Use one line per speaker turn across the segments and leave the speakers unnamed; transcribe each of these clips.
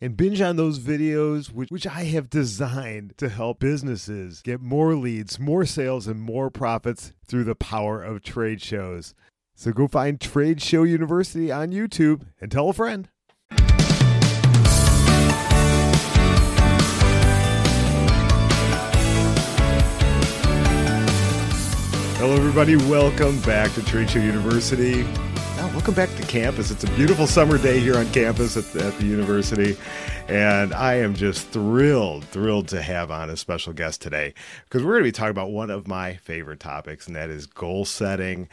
and binge on those videos, which, which I have designed to help businesses get more leads, more sales, and more profits through the power of trade shows. So go find Trade Show University on YouTube and tell a friend. Hello, everybody. Welcome back to Trade Show University. Welcome back to campus. It's a beautiful summer day here on campus at the, at the university. And I am just thrilled, thrilled to have on a special guest today because we're going to be talking about one of my favorite topics, and that is goal setting.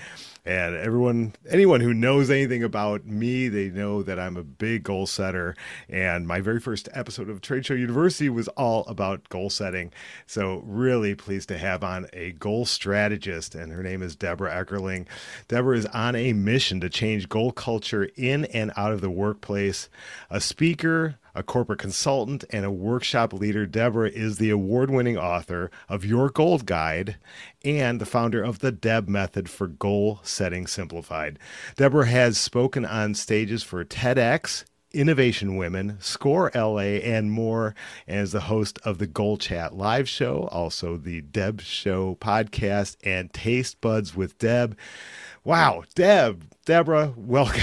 And everyone, anyone who knows anything about me, they know that I'm a big goal setter. And my very first episode of Trade Show University was all about goal setting. So, really pleased to have on a goal strategist, and her name is Debra Eckerling. Debra is on a mission to change goal culture in and out of the workplace, a speaker, a corporate consultant, and a workshop leader. Debra is the award winning author of Your Goal Guide and the founder of the Deb Method for Goal Setting Simplified. Debra has spoken on stages for TEDx. Innovation Women, Score LA, and more, as the host of the Goal Chat live show, also the Deb Show podcast, and Taste Buds with Deb. Wow, Deb, Debra, welcome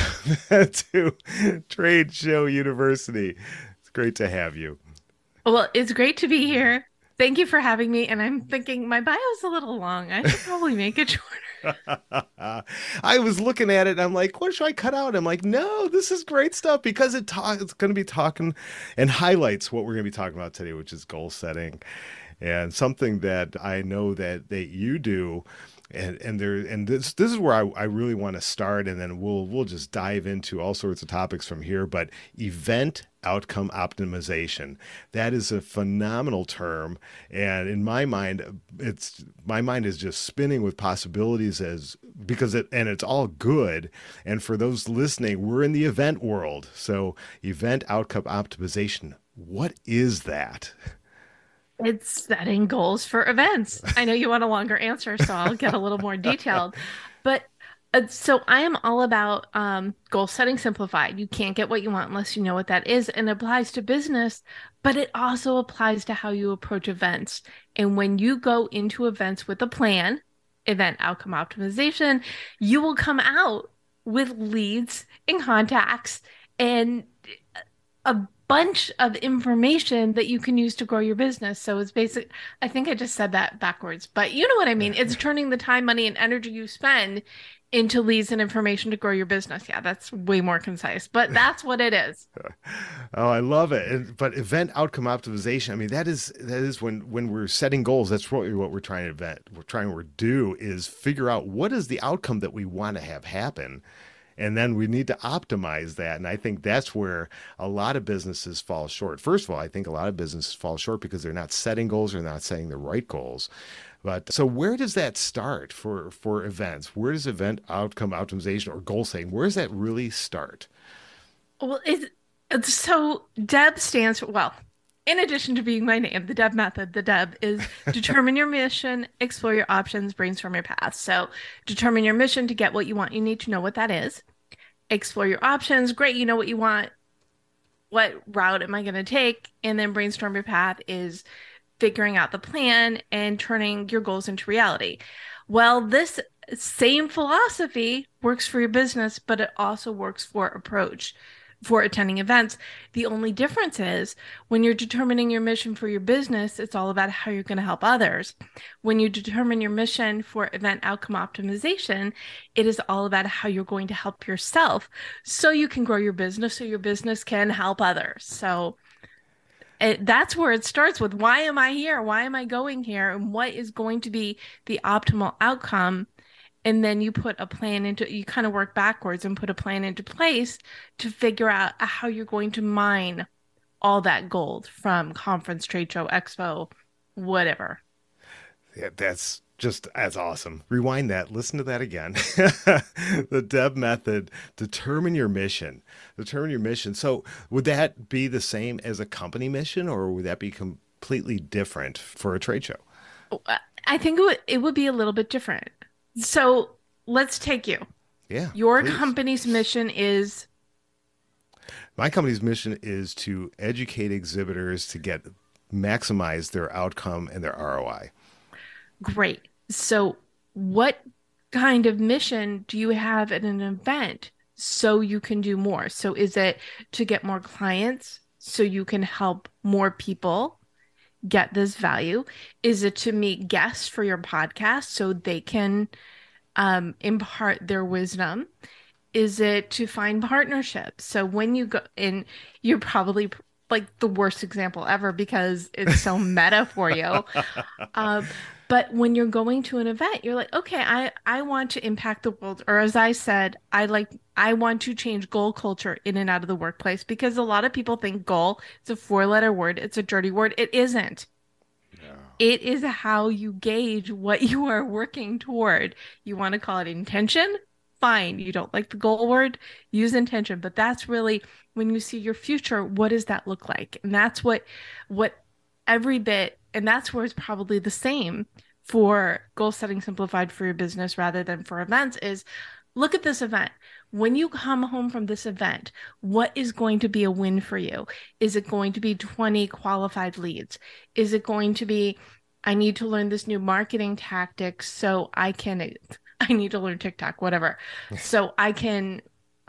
to Trade Show University. It's great to have you.
Well, it's great to be here. Thank you for having me. And I'm thinking my bio's a little long. I should probably make it shorter.
I was looking at it and I'm like, what should I cut out? I'm like, no, this is great stuff because it ta- it's going to be talking and highlights what we're going to be talking about today, which is goal setting and something that I know that that you do and and there and this this is where I, I really want to start and then we'll we'll just dive into all sorts of topics from here but event outcome optimization. That is a phenomenal term and in my mind it's my mind is just spinning with possibilities as because it and it's all good and for those listening we're in the event world so event outcome optimization what is that
It's setting goals for events. I know you want a longer answer, so I'll get a little more detailed. But uh, so I am all about um, goal setting simplified. You can't get what you want unless you know what that is, and applies to business, but it also applies to how you approach events. And when you go into events with a plan, event outcome optimization, you will come out with leads and contacts and a bunch of information that you can use to grow your business. So it's basic. I think I just said that backwards, but you know what I mean. It's turning the time, money, and energy you spend into leads and information to grow your business. Yeah, that's way more concise, but that's what it is.
oh, I love it. But event outcome optimization. I mean, that is that is when when we're setting goals. That's what what we're trying to event. We're trying to do is figure out what is the outcome that we want to have happen and then we need to optimize that and i think that's where a lot of businesses fall short first of all i think a lot of businesses fall short because they're not setting goals or not setting the right goals but so where does that start for for events where does event outcome optimization or goal setting where does that really start
well it's so deb stands for well in addition to being my name, the DEB method, the DEB is determine your mission, explore your options, brainstorm your path. So, determine your mission to get what you want. You need to know what that is. Explore your options. Great, you know what you want. What route am I going to take? And then brainstorm your path is figuring out the plan and turning your goals into reality. Well, this same philosophy works for your business, but it also works for approach for attending events. The only difference is when you're determining your mission for your business, it's all about how you're going to help others. When you determine your mission for event outcome optimization, it is all about how you're going to help yourself so you can grow your business, so your business can help others. So it, that's where it starts with why am I here? Why am I going here? And what is going to be the optimal outcome and then you put a plan into you kind of work backwards and put a plan into place to figure out how you're going to mine all that gold from conference, trade show, expo, whatever.
Yeah, that's just as awesome. Rewind that, listen to that again. the Deb method, determine your mission. Determine your mission. So, would that be the same as a company mission or would that be completely different for a trade show?
Oh, I think it would, it would be a little bit different. So, let's take you.
Yeah.
Your please. company's mission is
my company's mission is to educate exhibitors to get maximize their outcome and their ROI.
Great. So, what kind of mission do you have at an event so you can do more? So, is it to get more clients so you can help more people get this value? Is it to meet guests for your podcast so they can um, impart their wisdom? Is it to find partnerships? So, when you go in, you're probably like the worst example ever because it's so meta for you. Um, but when you're going to an event you're like okay i i want to impact the world. Or as i said i like i want to change goal culture in and out of the workplace because a lot of people think goal it's a four letter word. It's a dirty word. It isn't. It is how you gauge what you are working toward. You want to call it intention? Fine. You don't like the goal word? Use intention. But that's really when you see your future what does that look like? And that's what what every bit and that's where it's probably the same for goal setting simplified for your business rather than for events is look at this event. When you come home from this event what is going to be a win for you? Is it going to be 20 qualified leads? Is it going to be i need to learn this new marketing tactic so i can i need to learn tiktok whatever. So i can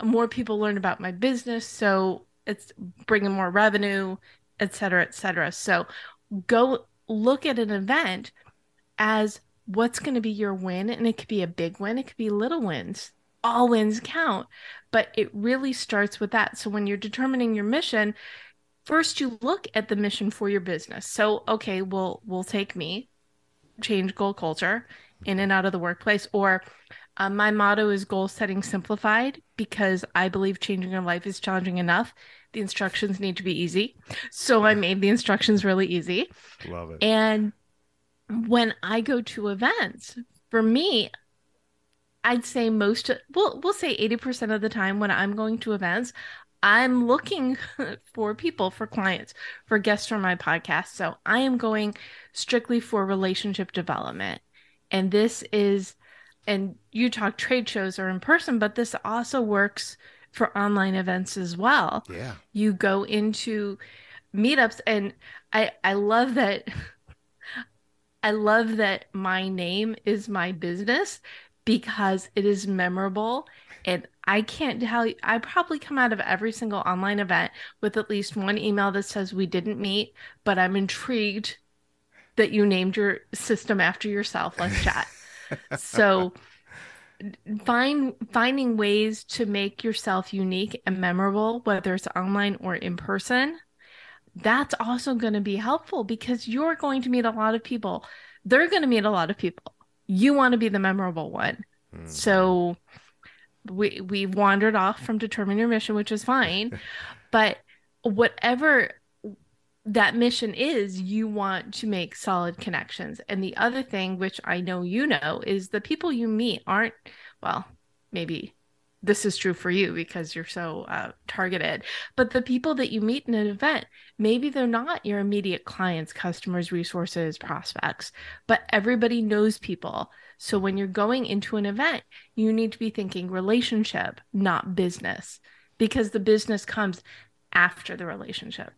more people learn about my business so it's bringing more revenue et cetera et cetera. So go look at an event as what's going to be your win. And it could be a big win, it could be little wins. All wins count. But it really starts with that. So when you're determining your mission, first you look at the mission for your business. So, okay, we'll we'll take me, change goal culture in and out of the workplace. Or uh, my motto is goal setting simplified because I believe changing your life is challenging enough. The instructions need to be easy. So I made the instructions really easy.
Love it.
And when I go to events, for me, I'd say most well, we'll say 80% of the time when I'm going to events, I'm looking for people, for clients, for guests for my podcast. So I am going strictly for relationship development. And this is, and you talk trade shows or in person, but this also works for online events as well.
Yeah.
You go into meetups and I I love that I love that my name is my business because it is memorable and I can't tell you I probably come out of every single online event with at least one email that says we didn't meet, but I'm intrigued that you named your system after yourself. Let's chat. so find finding ways to make yourself unique and memorable, whether it's online or in person, that's also going to be helpful because you're going to meet a lot of people. They're going to meet a lot of people. You want to be the memorable one. Mm. So we we wandered off from determine your mission, which is fine. but whatever that mission is, you want to make solid connections. And the other thing, which I know you know, is the people you meet aren't, well, maybe this is true for you because you're so uh, targeted. But the people that you meet in an event, maybe they're not your immediate clients, customers, resources, prospects, but everybody knows people. So when you're going into an event, you need to be thinking relationship, not business, because the business comes after the relationship.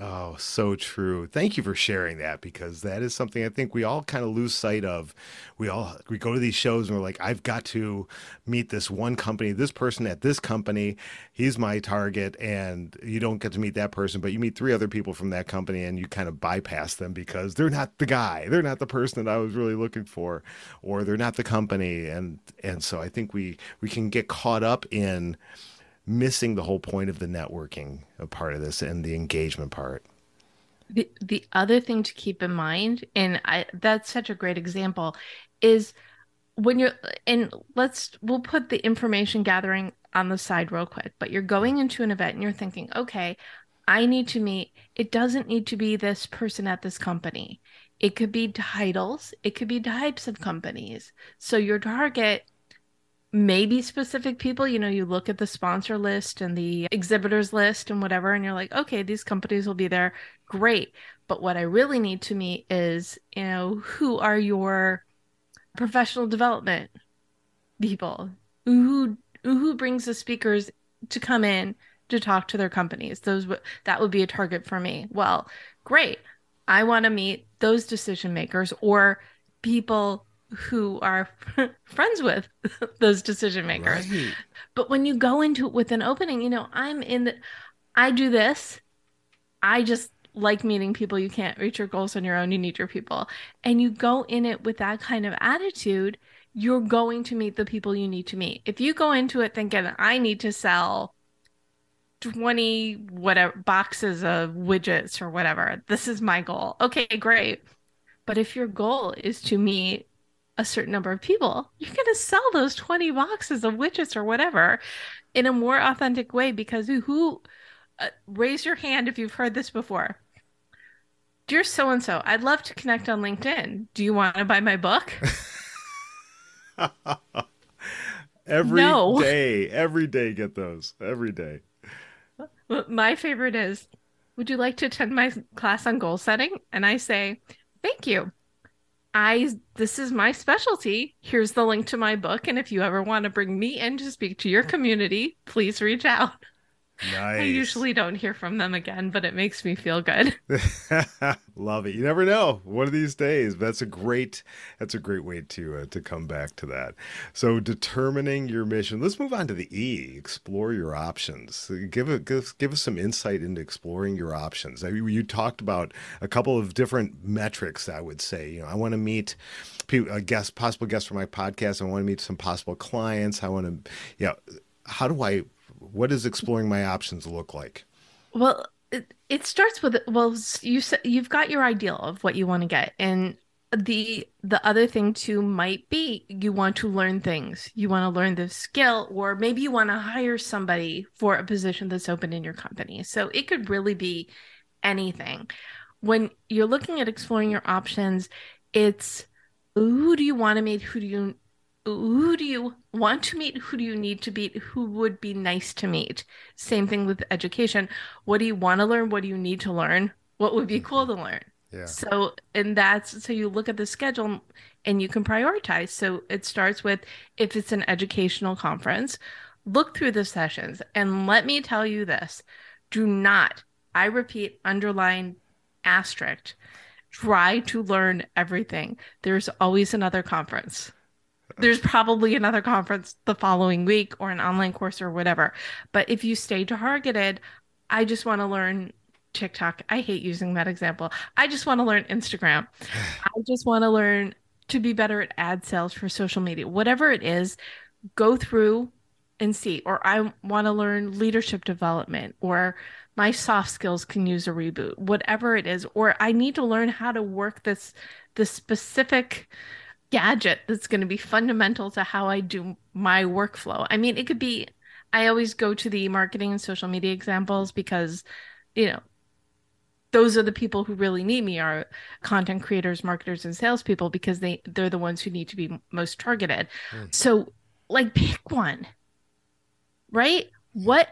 Oh, so true. Thank you for sharing that because that is something I think we all kind of lose sight of. We all we go to these shows and we're like, I've got to meet this one company, this person at this company, he's my target, and you don't get to meet that person, but you meet three other people from that company and you kind of bypass them because they're not the guy, they're not the person that I was really looking for, or they're not the company, and and so I think we we can get caught up in missing the whole point of the networking uh, part of this and the engagement part.
The the other thing to keep in mind, and I that's such a great example, is when you're and let's we'll put the information gathering on the side real quick, but you're going into an event and you're thinking, okay, I need to meet, it doesn't need to be this person at this company. It could be titles, it could be types of companies. So your target maybe specific people you know you look at the sponsor list and the exhibitors list and whatever and you're like okay these companies will be there. Great. But what i really need to meet is you know who are your professional development people? Who who brings the speakers to come in to talk to their companies? Those that would be a target for me. Well great. I want to meet those decision makers or people who are friends with those decision makers. Right. But when you go into it with an opening, you know, I'm in the, I do this. I just like meeting people. You can't reach your goals on your own. You need your people. And you go in it with that kind of attitude, you're going to meet the people you need to meet. If you go into it thinking, I need to sell 20 whatever boxes of widgets or whatever, this is my goal. Okay, great. But if your goal is to meet a certain number of people, you're going to sell those 20 boxes of widgets or whatever in a more authentic way because who uh, raise your hand if you've heard this before. Dear so and so, I'd love to connect on LinkedIn. Do you want to buy my book?
every no. day, every day get those. Every day.
My favorite is, would you like to attend my class on goal setting? And I say, thank you. I this is my specialty. Here's the link to my book and if you ever want to bring me in to speak to your community, please reach out. Nice. I usually don't hear from them again, but it makes me feel good.
Love it. You never know. One of these days. That's a great. That's a great way to uh, to come back to that. So determining your mission. Let's move on to the E. Explore your options. Give it. Give, give us some insight into exploring your options. I mean, you talked about a couple of different metrics. I would say. You know, I want to meet people, a guest, possible guests for my podcast. I want to meet some possible clients. I want to. You know, how do I what does exploring my options look like?
Well, it, it starts with well, you you've got your ideal of what you want to get, and the the other thing too might be you want to learn things. You want to learn the skill, or maybe you want to hire somebody for a position that's open in your company. So it could really be anything. When you're looking at exploring your options, it's who do you want to meet? Who do you who do you want to meet? Who do you need to meet? Who would be nice to meet? Same thing with education. What do you want to learn? What do you need to learn? What would be mm-hmm. cool to learn? Yeah. So, and that's so you look at the schedule and you can prioritize. So it starts with if it's an educational conference, look through the sessions. And let me tell you this do not, I repeat, underline asterisk, try to learn everything. There's always another conference there's probably another conference the following week or an online course or whatever. But if you stay targeted, I just want to learn TikTok. I hate using that example. I just want to learn Instagram. I just want to learn to be better at ad sales for social media. Whatever it is, go through and see. Or I want to learn leadership development or my soft skills can use a reboot. Whatever it is, or I need to learn how to work this this specific gadget that's going to be fundamental to how I do my workflow. I mean, it could be, I always go to the marketing and social media examples because, you know, those are the people who really need me are content creators, marketers, and salespeople because they they're the ones who need to be most targeted. Mm. So, like, pick one, right? What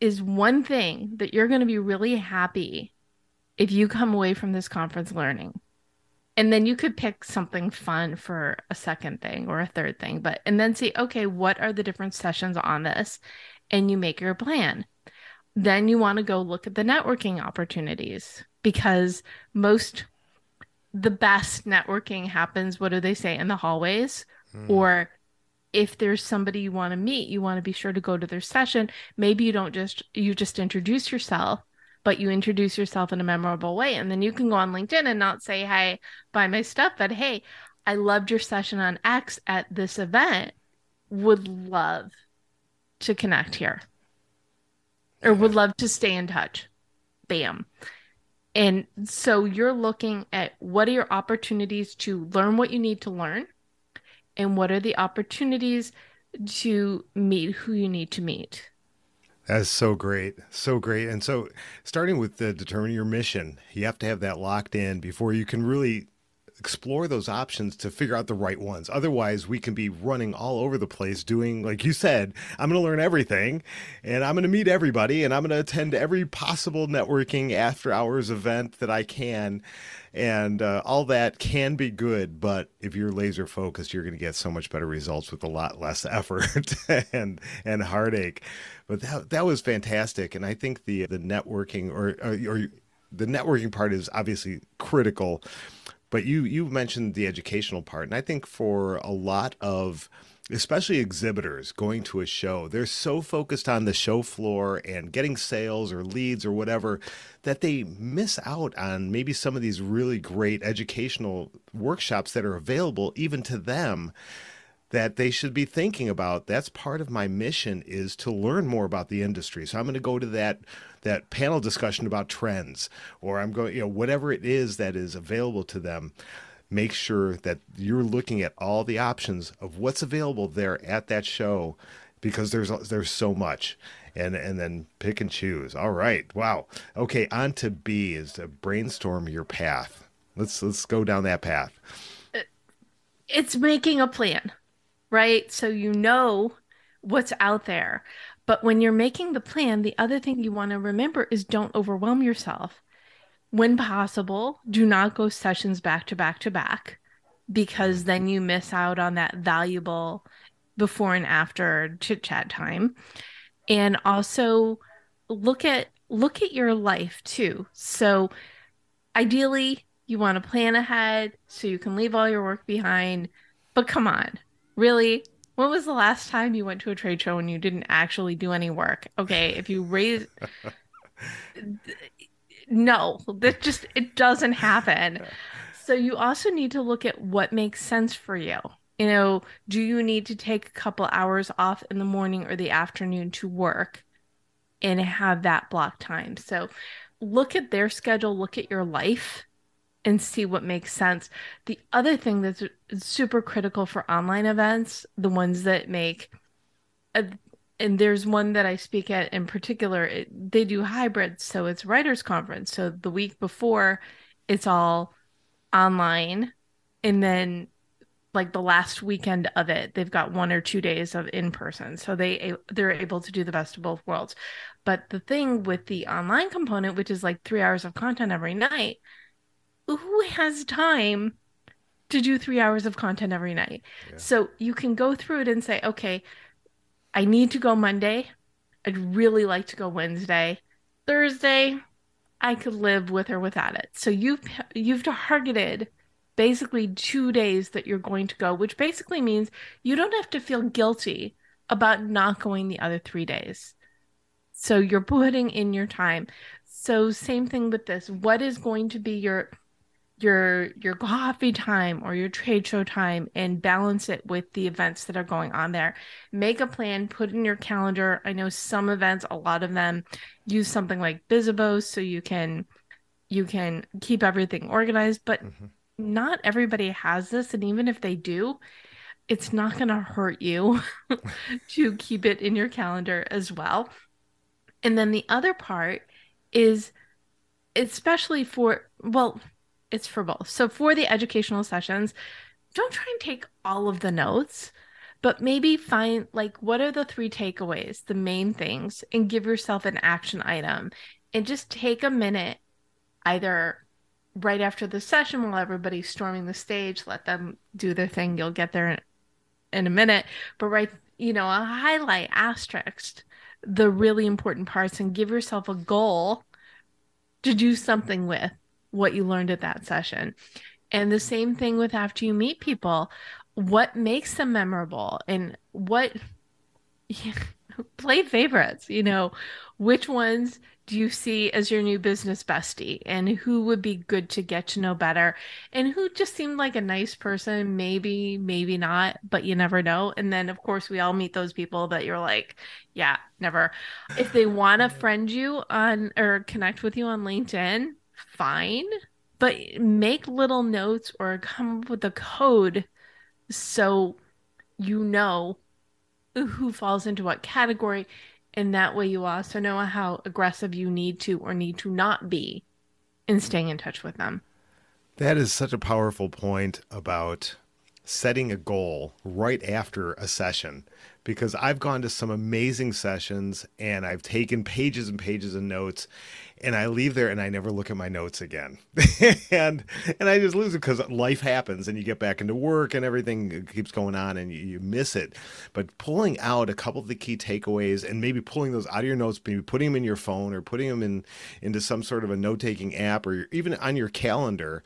is one thing that you're going to be really happy if you come away from this conference learning? And then you could pick something fun for a second thing or a third thing but and then see okay what are the different sessions on this? And you make your plan. Then you want to go look at the networking opportunities because most the best networking happens what do they say in the hallways? Mm. or if there's somebody you want to meet you want to be sure to go to their session. Maybe you don't just you just introduce yourself but you introduce yourself in a memorable way. And then you can go on LinkedIn and not say, hey, buy my stuff, but hey, I loved your session on X at this event. Would love to connect here or would love to stay in touch. Bam. And so you're looking at what are your opportunities to learn what you need to learn and what are the opportunities to meet who you need to meet.
That's so great. So great. And so, starting with the determining your mission, you have to have that locked in before you can really explore those options to figure out the right ones. Otherwise, we can be running all over the place doing, like you said, I'm going to learn everything and I'm going to meet everybody and I'm going to attend every possible networking after hours event that I can. And uh, all that can be good, but if you're laser focused, you're going to get so much better results with a lot less effort and and heartache. But that that was fantastic, and I think the the networking or or, or the networking part is obviously critical but you you mentioned the educational part, and I think for a lot of especially exhibitors going to a show, they're so focused on the show floor and getting sales or leads or whatever that they miss out on maybe some of these really great educational workshops that are available even to them that they should be thinking about. That's part of my mission is to learn more about the industry. So i'm going to go to that that panel discussion about trends or i'm going you know whatever it is that is available to them make sure that you're looking at all the options of what's available there at that show because there's there's so much. And and then pick and choose. All right. Wow. Okay. On to b is to brainstorm your path. Let's let's go down that path.
It's making a plan right? So you know what's out there. But when you're making the plan, the other thing you want to remember is don't overwhelm yourself. When possible, do not go sessions back to back to back because then you miss out on that valuable before and after chit chat time. And also look at look at your life too. So ideally, you want to plan ahead so you can leave all your work behind. But come on, Really? When was the last time you went to a trade show and you didn't actually do any work? Okay, if you raise no, that just it doesn't happen. So you also need to look at what makes sense for you. You know, do you need to take a couple hours off in the morning or the afternoon to work and have that block time? So look at their schedule, look at your life and see what makes sense. The other thing that's super critical for online events, the ones that make, and there's one that I speak at in particular, it, they do hybrid. So it's writers conference. So the week before, it's all online. And then like the last weekend of it, they've got one or two days of in person. So they they're able to do the best of both worlds. But the thing with the online component, which is like three hours of content every night, who has time to do three hours of content every night? Yeah. So you can go through it and say, okay, I need to go Monday. I'd really like to go Wednesday. Thursday, I could live with or without it. So you've you've targeted basically two days that you're going to go, which basically means you don't have to feel guilty about not going the other three days. So you're putting in your time. So same thing with this. What is going to be your your your coffee time or your trade show time and balance it with the events that are going on there. Make a plan put in your calendar. I know some events a lot of them use something like Bizzabo so you can you can keep everything organized but mm-hmm. not everybody has this and even if they do it's not going to hurt you to keep it in your calendar as well. And then the other part is especially for well it's for both. So for the educational sessions, don't try and take all of the notes, but maybe find like what are the three takeaways, the main things, and give yourself an action item and just take a minute either right after the session while everybody's storming the stage, let them do their thing. You'll get there in, in a minute, but right, you know, a highlight asterisk the really important parts and give yourself a goal to do something with what you learned at that session. And the same thing with after you meet people, what makes them memorable and what play favorites, you know, which ones do you see as your new business bestie and who would be good to get to know better and who just seemed like a nice person maybe maybe not but you never know and then of course we all meet those people that you're like yeah never if they want to friend you on or connect with you on linkedin fine, but make little notes or come up with a code so you know who falls into what category And that way you also know how aggressive you need to or need to not be in staying in touch with them.
That is such a powerful point about setting a goal right after a session because I've gone to some amazing sessions and I've taken pages and pages of notes and I leave there and I never look at my notes again. and and I just lose it because life happens and you get back into work and everything keeps going on and you, you, miss it. But pulling out a couple of the key takeaways and maybe pulling those out of your notes, maybe putting them in your phone or putting them in into some sort of a note taking app or even on your calendar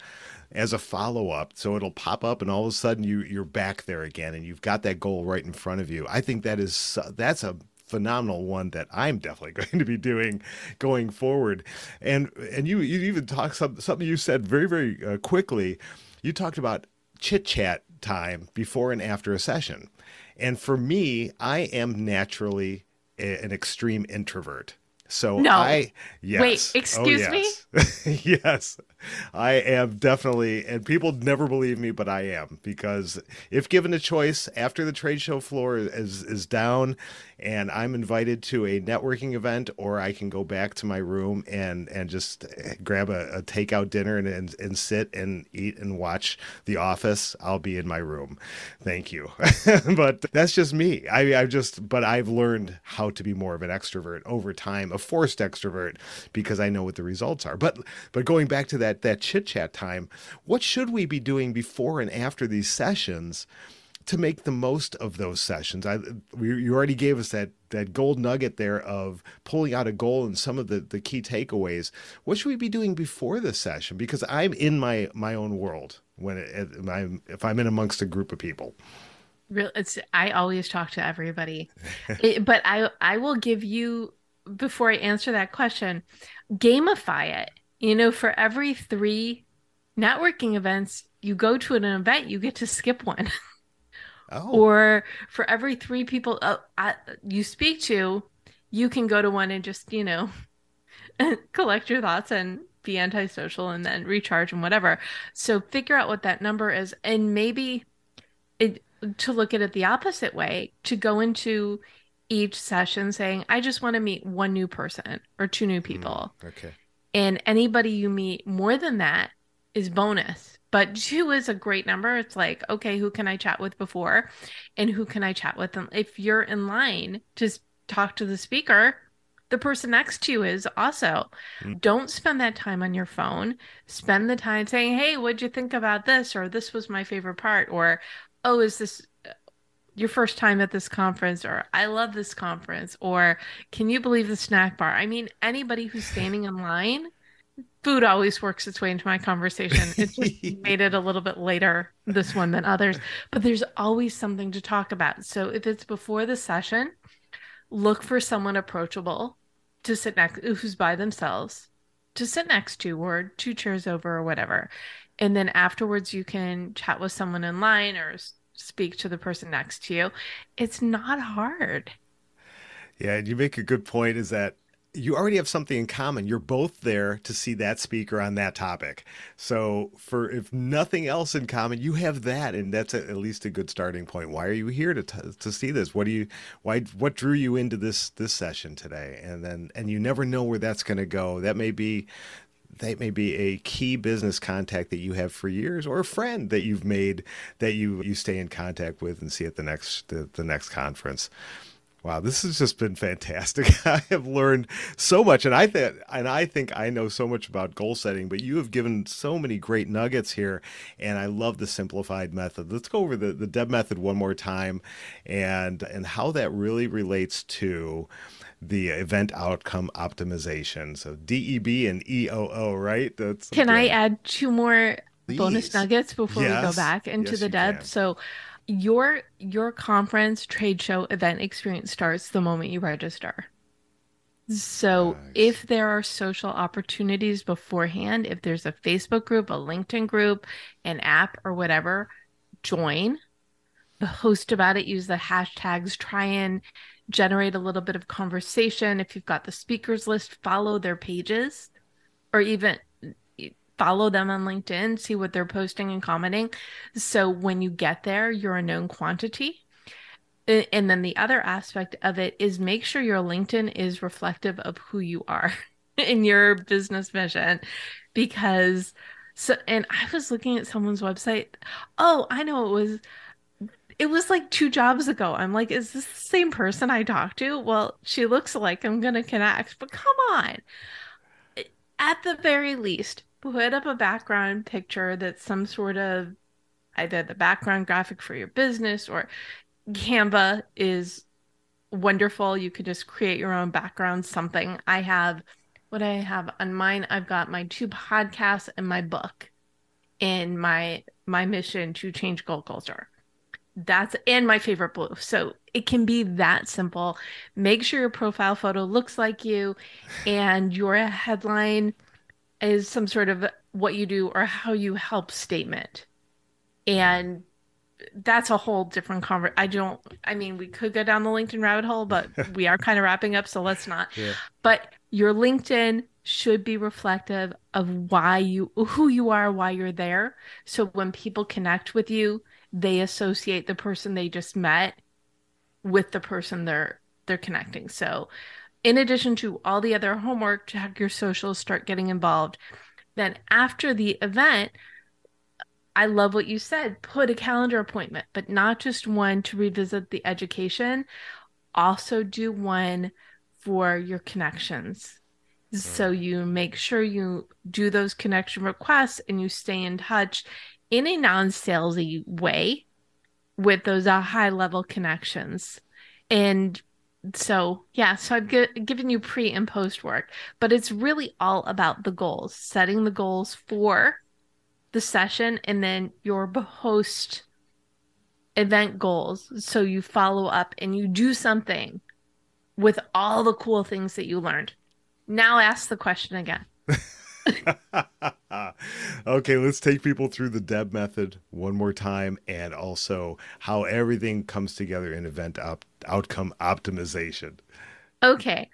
as a follow up. So it'll pop up, and all of a sudden you you're back there again, and you've got that goal right in front of you. I think that is that's a phenomenal one that I'm definitely going to be doing going forward. And and you you even talked some, something you said very very uh, quickly. You talked about chit chat time before and after a session. And for me, I am naturally a, an extreme introvert. So
no.
I yes.
Wait, excuse
oh, yes. me? yes. I am definitely, and people never believe me, but I am because if given a choice after the trade show floor is is down, and I'm invited to a networking event, or I can go back to my room and and just grab a, a takeout dinner and, and and sit and eat and watch The Office, I'll be in my room. Thank you, but that's just me. I I just, but I've learned how to be more of an extrovert over time, a forced extrovert, because I know what the results are. But but going back to that that that chit chat time. What should we be doing before and after these sessions? to make the most of those sessions. I we, you already gave us that that gold nugget there of pulling out a goal and some of the the key takeaways. What should we be doing before the session? Because I'm in my my own world when it, I'm if I'm in amongst a group of people.
Real, it's I always talk to everybody, it, but I I will give you before I answer that question, gamify it. You know, for every three networking events you go to an event, you get to skip one. Oh. or for every three people uh, uh, you speak to, you can go to one and just, you know, collect your thoughts and be antisocial and then recharge and whatever. So figure out what that number is and maybe it, to look at it the opposite way, to go into each session saying, I just want to meet one new person or two new people.
Mm, okay.
And anybody you meet more than that is bonus. But two is a great number. It's like, okay, who can I chat with before? And who can I chat with? them? if you're in line to talk to the speaker, the person next to you is also. Mm-hmm. Don't spend that time on your phone. Spend the time saying, hey, what'd you think about this? Or this was my favorite part. Or, oh, is this your first time at this conference or I love this conference or can you believe the snack bar? I mean, anybody who's standing in line, food always works its way into my conversation. It just made it a little bit later this one than others, but there's always something to talk about. So if it's before the session, look for someone approachable to sit next who's by themselves to sit next to or two chairs over or whatever. And then afterwards you can chat with someone in line or speak to the person next to you. It's not hard.
Yeah, and you make a good point is that you already have something in common. You're both there to see that speaker on that topic. So, for if nothing else in common, you have that, and that's at least a good starting point. Why are you here to t- to see this? What do you why what drew you into this this session today? And then and you never know where that's going to go. That may be that may be a key business contact that you have for years or a friend that you've made that you you stay in contact with and see at the next the, the next conference. Wow this has just been fantastic. I have learned so much and i think and i think i know so much about goal setting but you have given so many great nuggets here and i love the simplified method. Let's go over the the deb method one more time and and how that really relates to the event outcome optimization. So DEB and EOO, right?
That's Can I add two more Please. bonus nuggets before yes. we go back into yes, the Deb? So your your conference trade show event experience starts the moment you register. So nice. if there are social opportunities beforehand, if there's a Facebook group, a LinkedIn group, an app or whatever, join. Post about it, use the hashtags, try and generate a little bit of conversation. If you've got the speakers list, follow their pages or even follow them on LinkedIn, see what they're posting and commenting. So when you get there, you're a known quantity. And then the other aspect of it is make sure your LinkedIn is reflective of who you are in your business mission because so and I was looking at someone's website. Oh, I know it was it was like two jobs ago. I'm like, is this the same person I talked to? Well, she looks like I'm gonna connect, but come on. At the very least, put up a background picture that's some sort of either the background graphic for your business or Canva is wonderful. You could just create your own background, something. I have what I have on mine, I've got my two podcasts and my book in my my mission to change goal culture. That's and my favorite blue. So it can be that simple. Make sure your profile photo looks like you and your headline is some sort of what you do or how you help statement. And that's a whole different conversation. I don't, I mean, we could go down the LinkedIn rabbit hole, but we are kind of wrapping up, so let's not. Yeah. But your LinkedIn should be reflective of why you, who you are, why you're there. So when people connect with you, they associate the person they just met with the person they're they're connecting. So in addition to all the other homework, to check your socials, start getting involved. Then after the event, I love what you said. Put a calendar appointment, but not just one to revisit the education. Also, do one for your connections. So you make sure you do those connection requests and you stay in touch in a non salesy way with those uh, high level connections. And so, yeah, so I've g- given you pre and post work, but it's really all about the goals, setting the goals for the session and then your post event goals. So you follow up and you do something with all the cool things that you learned. Now ask the question again.
okay, let's take people through the Deb method one more time and also how everything comes together in event op- outcome optimization.
Okay.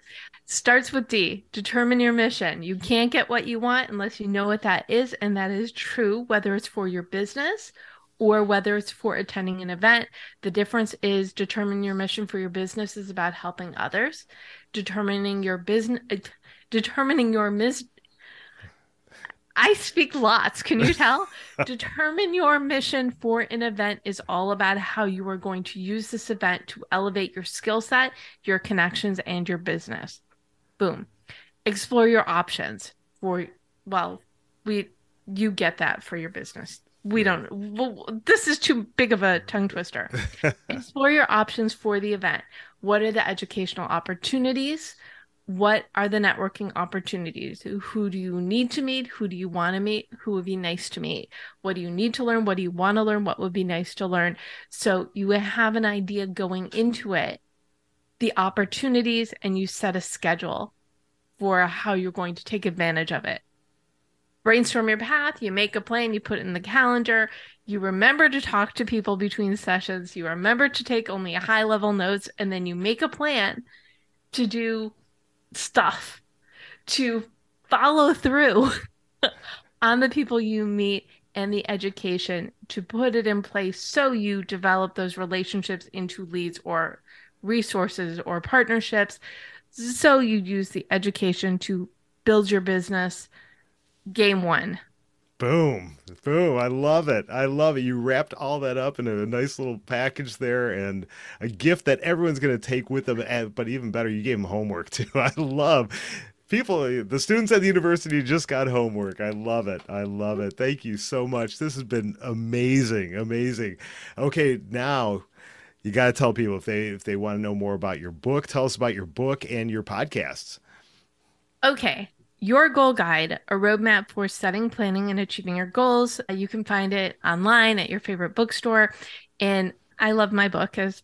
Starts with D. Determine your mission. You can't get what you want unless you know what that is. And that is true, whether it's for your business or whether it's for attending an event. The difference is determining your mission for your business is about helping others. Determining your business, determining your mis- I speak lots. Can you tell? Determine your mission for an event is all about how you are going to use this event to elevate your skill set, your connections, and your business. Boom. Explore your options for, well, we, you get that for your business. We don't, well, this is too big of a tongue twister. Explore your options for the event. What are the educational opportunities? What are the networking opportunities? Who do you need to meet? Who do you want to meet? Who would be nice to meet? What do you need to learn? What do you want to learn? What would be nice to learn? So you have an idea going into it, the opportunities, and you set a schedule for how you're going to take advantage of it. Brainstorm your path, you make a plan, you put it in the calendar, you remember to talk to people between sessions, you remember to take only high level notes, and then you make a plan to do stuff to follow through on the people you meet and the education to put it in place so you develop those relationships into leads or resources or partnerships. So you use the education to build your business. Game one
Boom. Boom. I love it. I love it. You wrapped all that up in a nice little package there and a gift that everyone's going to take with them. But even better, you gave them homework too. I love people, the students at the university just got homework. I love it. I love it. Thank you so much. This has been amazing. Amazing. Okay. Now, you got to tell people if they if they want to know more about your book, tell us about your book and your podcasts.
Okay. Your Goal Guide, a roadmap for setting, planning, and achieving your goals. You can find it online at your favorite bookstore. And I love my book, as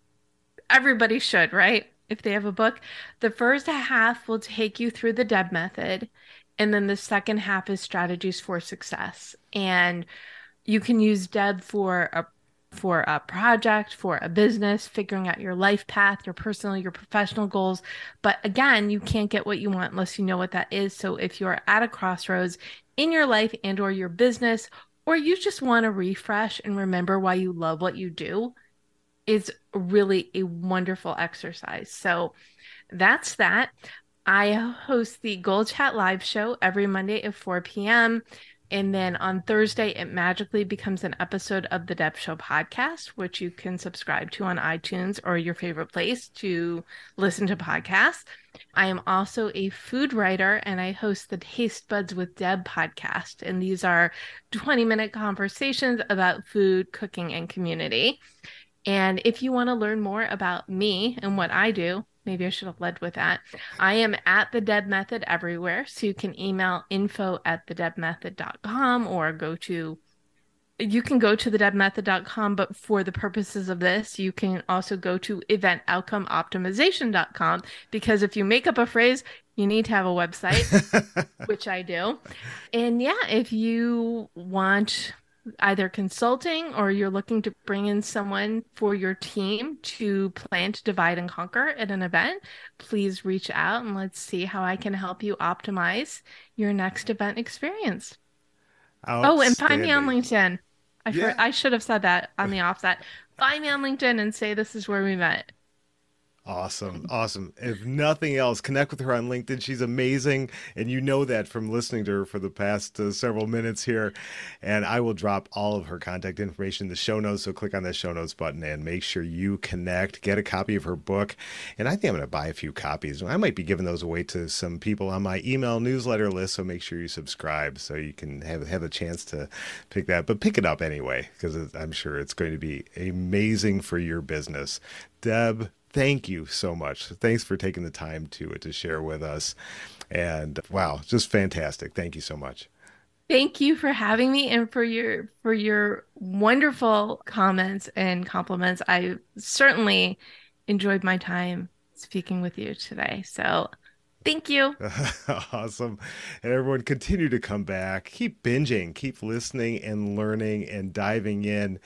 everybody should, right? If they have a book. The first half will take you through the Deb method, and then the second half is strategies for success. And you can use Deb for a for a project, for a business, figuring out your life path, your personal, your professional goals. But again, you can't get what you want unless you know what that is. So if you're at a crossroads in your life and or your business, or you just want to refresh and remember why you love what you do, is really a wonderful exercise. So that's that. I host the Goal Chat live show every Monday at 4 p.m. And then on Thursday, it magically becomes an episode of the Deb Show podcast, which you can subscribe to on iTunes or your favorite place to listen to podcasts. I am also a food writer and I host the Taste Buds with Deb podcast. And these are 20 minute conversations about food, cooking, and community. And if you want to learn more about me and what I do, maybe I should have led with that. I am at the Deb Method everywhere. So you can email info at thedebmethod.com or go to you can go to thedebmethod.com, but for the purposes of this, you can also go to eventoutcomeoptimization.com because if you make up a phrase, you need to have a website, which I do. And yeah, if you want either consulting or you're looking to bring in someone for your team to plan to divide and conquer at an event, please reach out and let's see how I can help you optimize your next event experience. Oh, and find me on LinkedIn. I, yeah. I should have said that on the offset. Find me on LinkedIn and say this is where we met.
Awesome. Awesome. If nothing else, connect with her on LinkedIn. She's amazing. And you know that from listening to her for the past uh, several minutes here. And I will drop all of her contact information in the show notes. So click on the show notes button and make sure you connect. Get a copy of her book. And I think I'm going to buy a few copies. I might be giving those away to some people on my email newsletter list. So make sure you subscribe so you can have, have a chance to pick that. But pick it up anyway, because I'm sure it's going to be amazing for your business. Deb, thank you so much. Thanks for taking the time to to share with us. And wow, just fantastic. Thank you so much.
Thank you for having me and for your for your wonderful comments and compliments. I certainly enjoyed my time speaking with you today. So Thank you.
awesome. And everyone continue to come back. Keep binging, keep listening and learning and diving in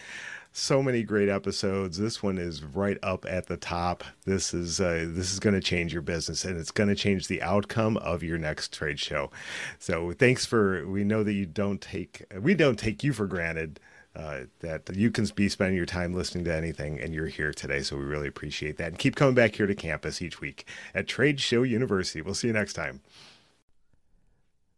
so many great episodes. This one is right up at the top. This is uh, this is going to change your business, and it's going to change the outcome of your next trade show. So thanks for. We know that you don't take we don't take you for granted. Uh, that you can be spending your time listening to anything and you're here today. So we really appreciate that. And keep coming back here to campus each week at Trade Show University. We'll see you next time.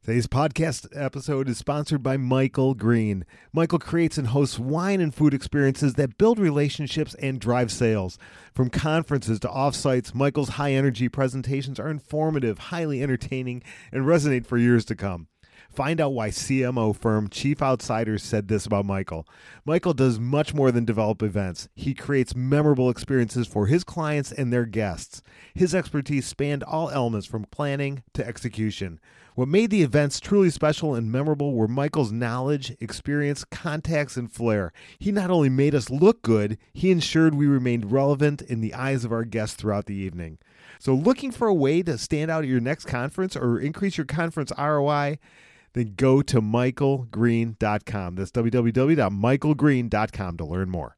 Today's podcast episode is sponsored by Michael Green. Michael creates and hosts wine and food experiences that build relationships and drive sales. From conferences to offsites, Michael's high energy presentations are informative, highly entertaining, and resonate for years to come. Find out why CMO firm Chief Outsiders said this about Michael. Michael does much more than develop events. He creates memorable experiences for his clients and their guests. His expertise spanned all elements from planning to execution. What made the events truly special and memorable were Michael's knowledge, experience, contacts, and flair. He not only made us look good, he ensured we remained relevant in the eyes of our guests throughout the evening. So, looking for a way to stand out at your next conference or increase your conference ROI? Then go to michaelgreen.com. That's www.michaelgreen.com to learn more.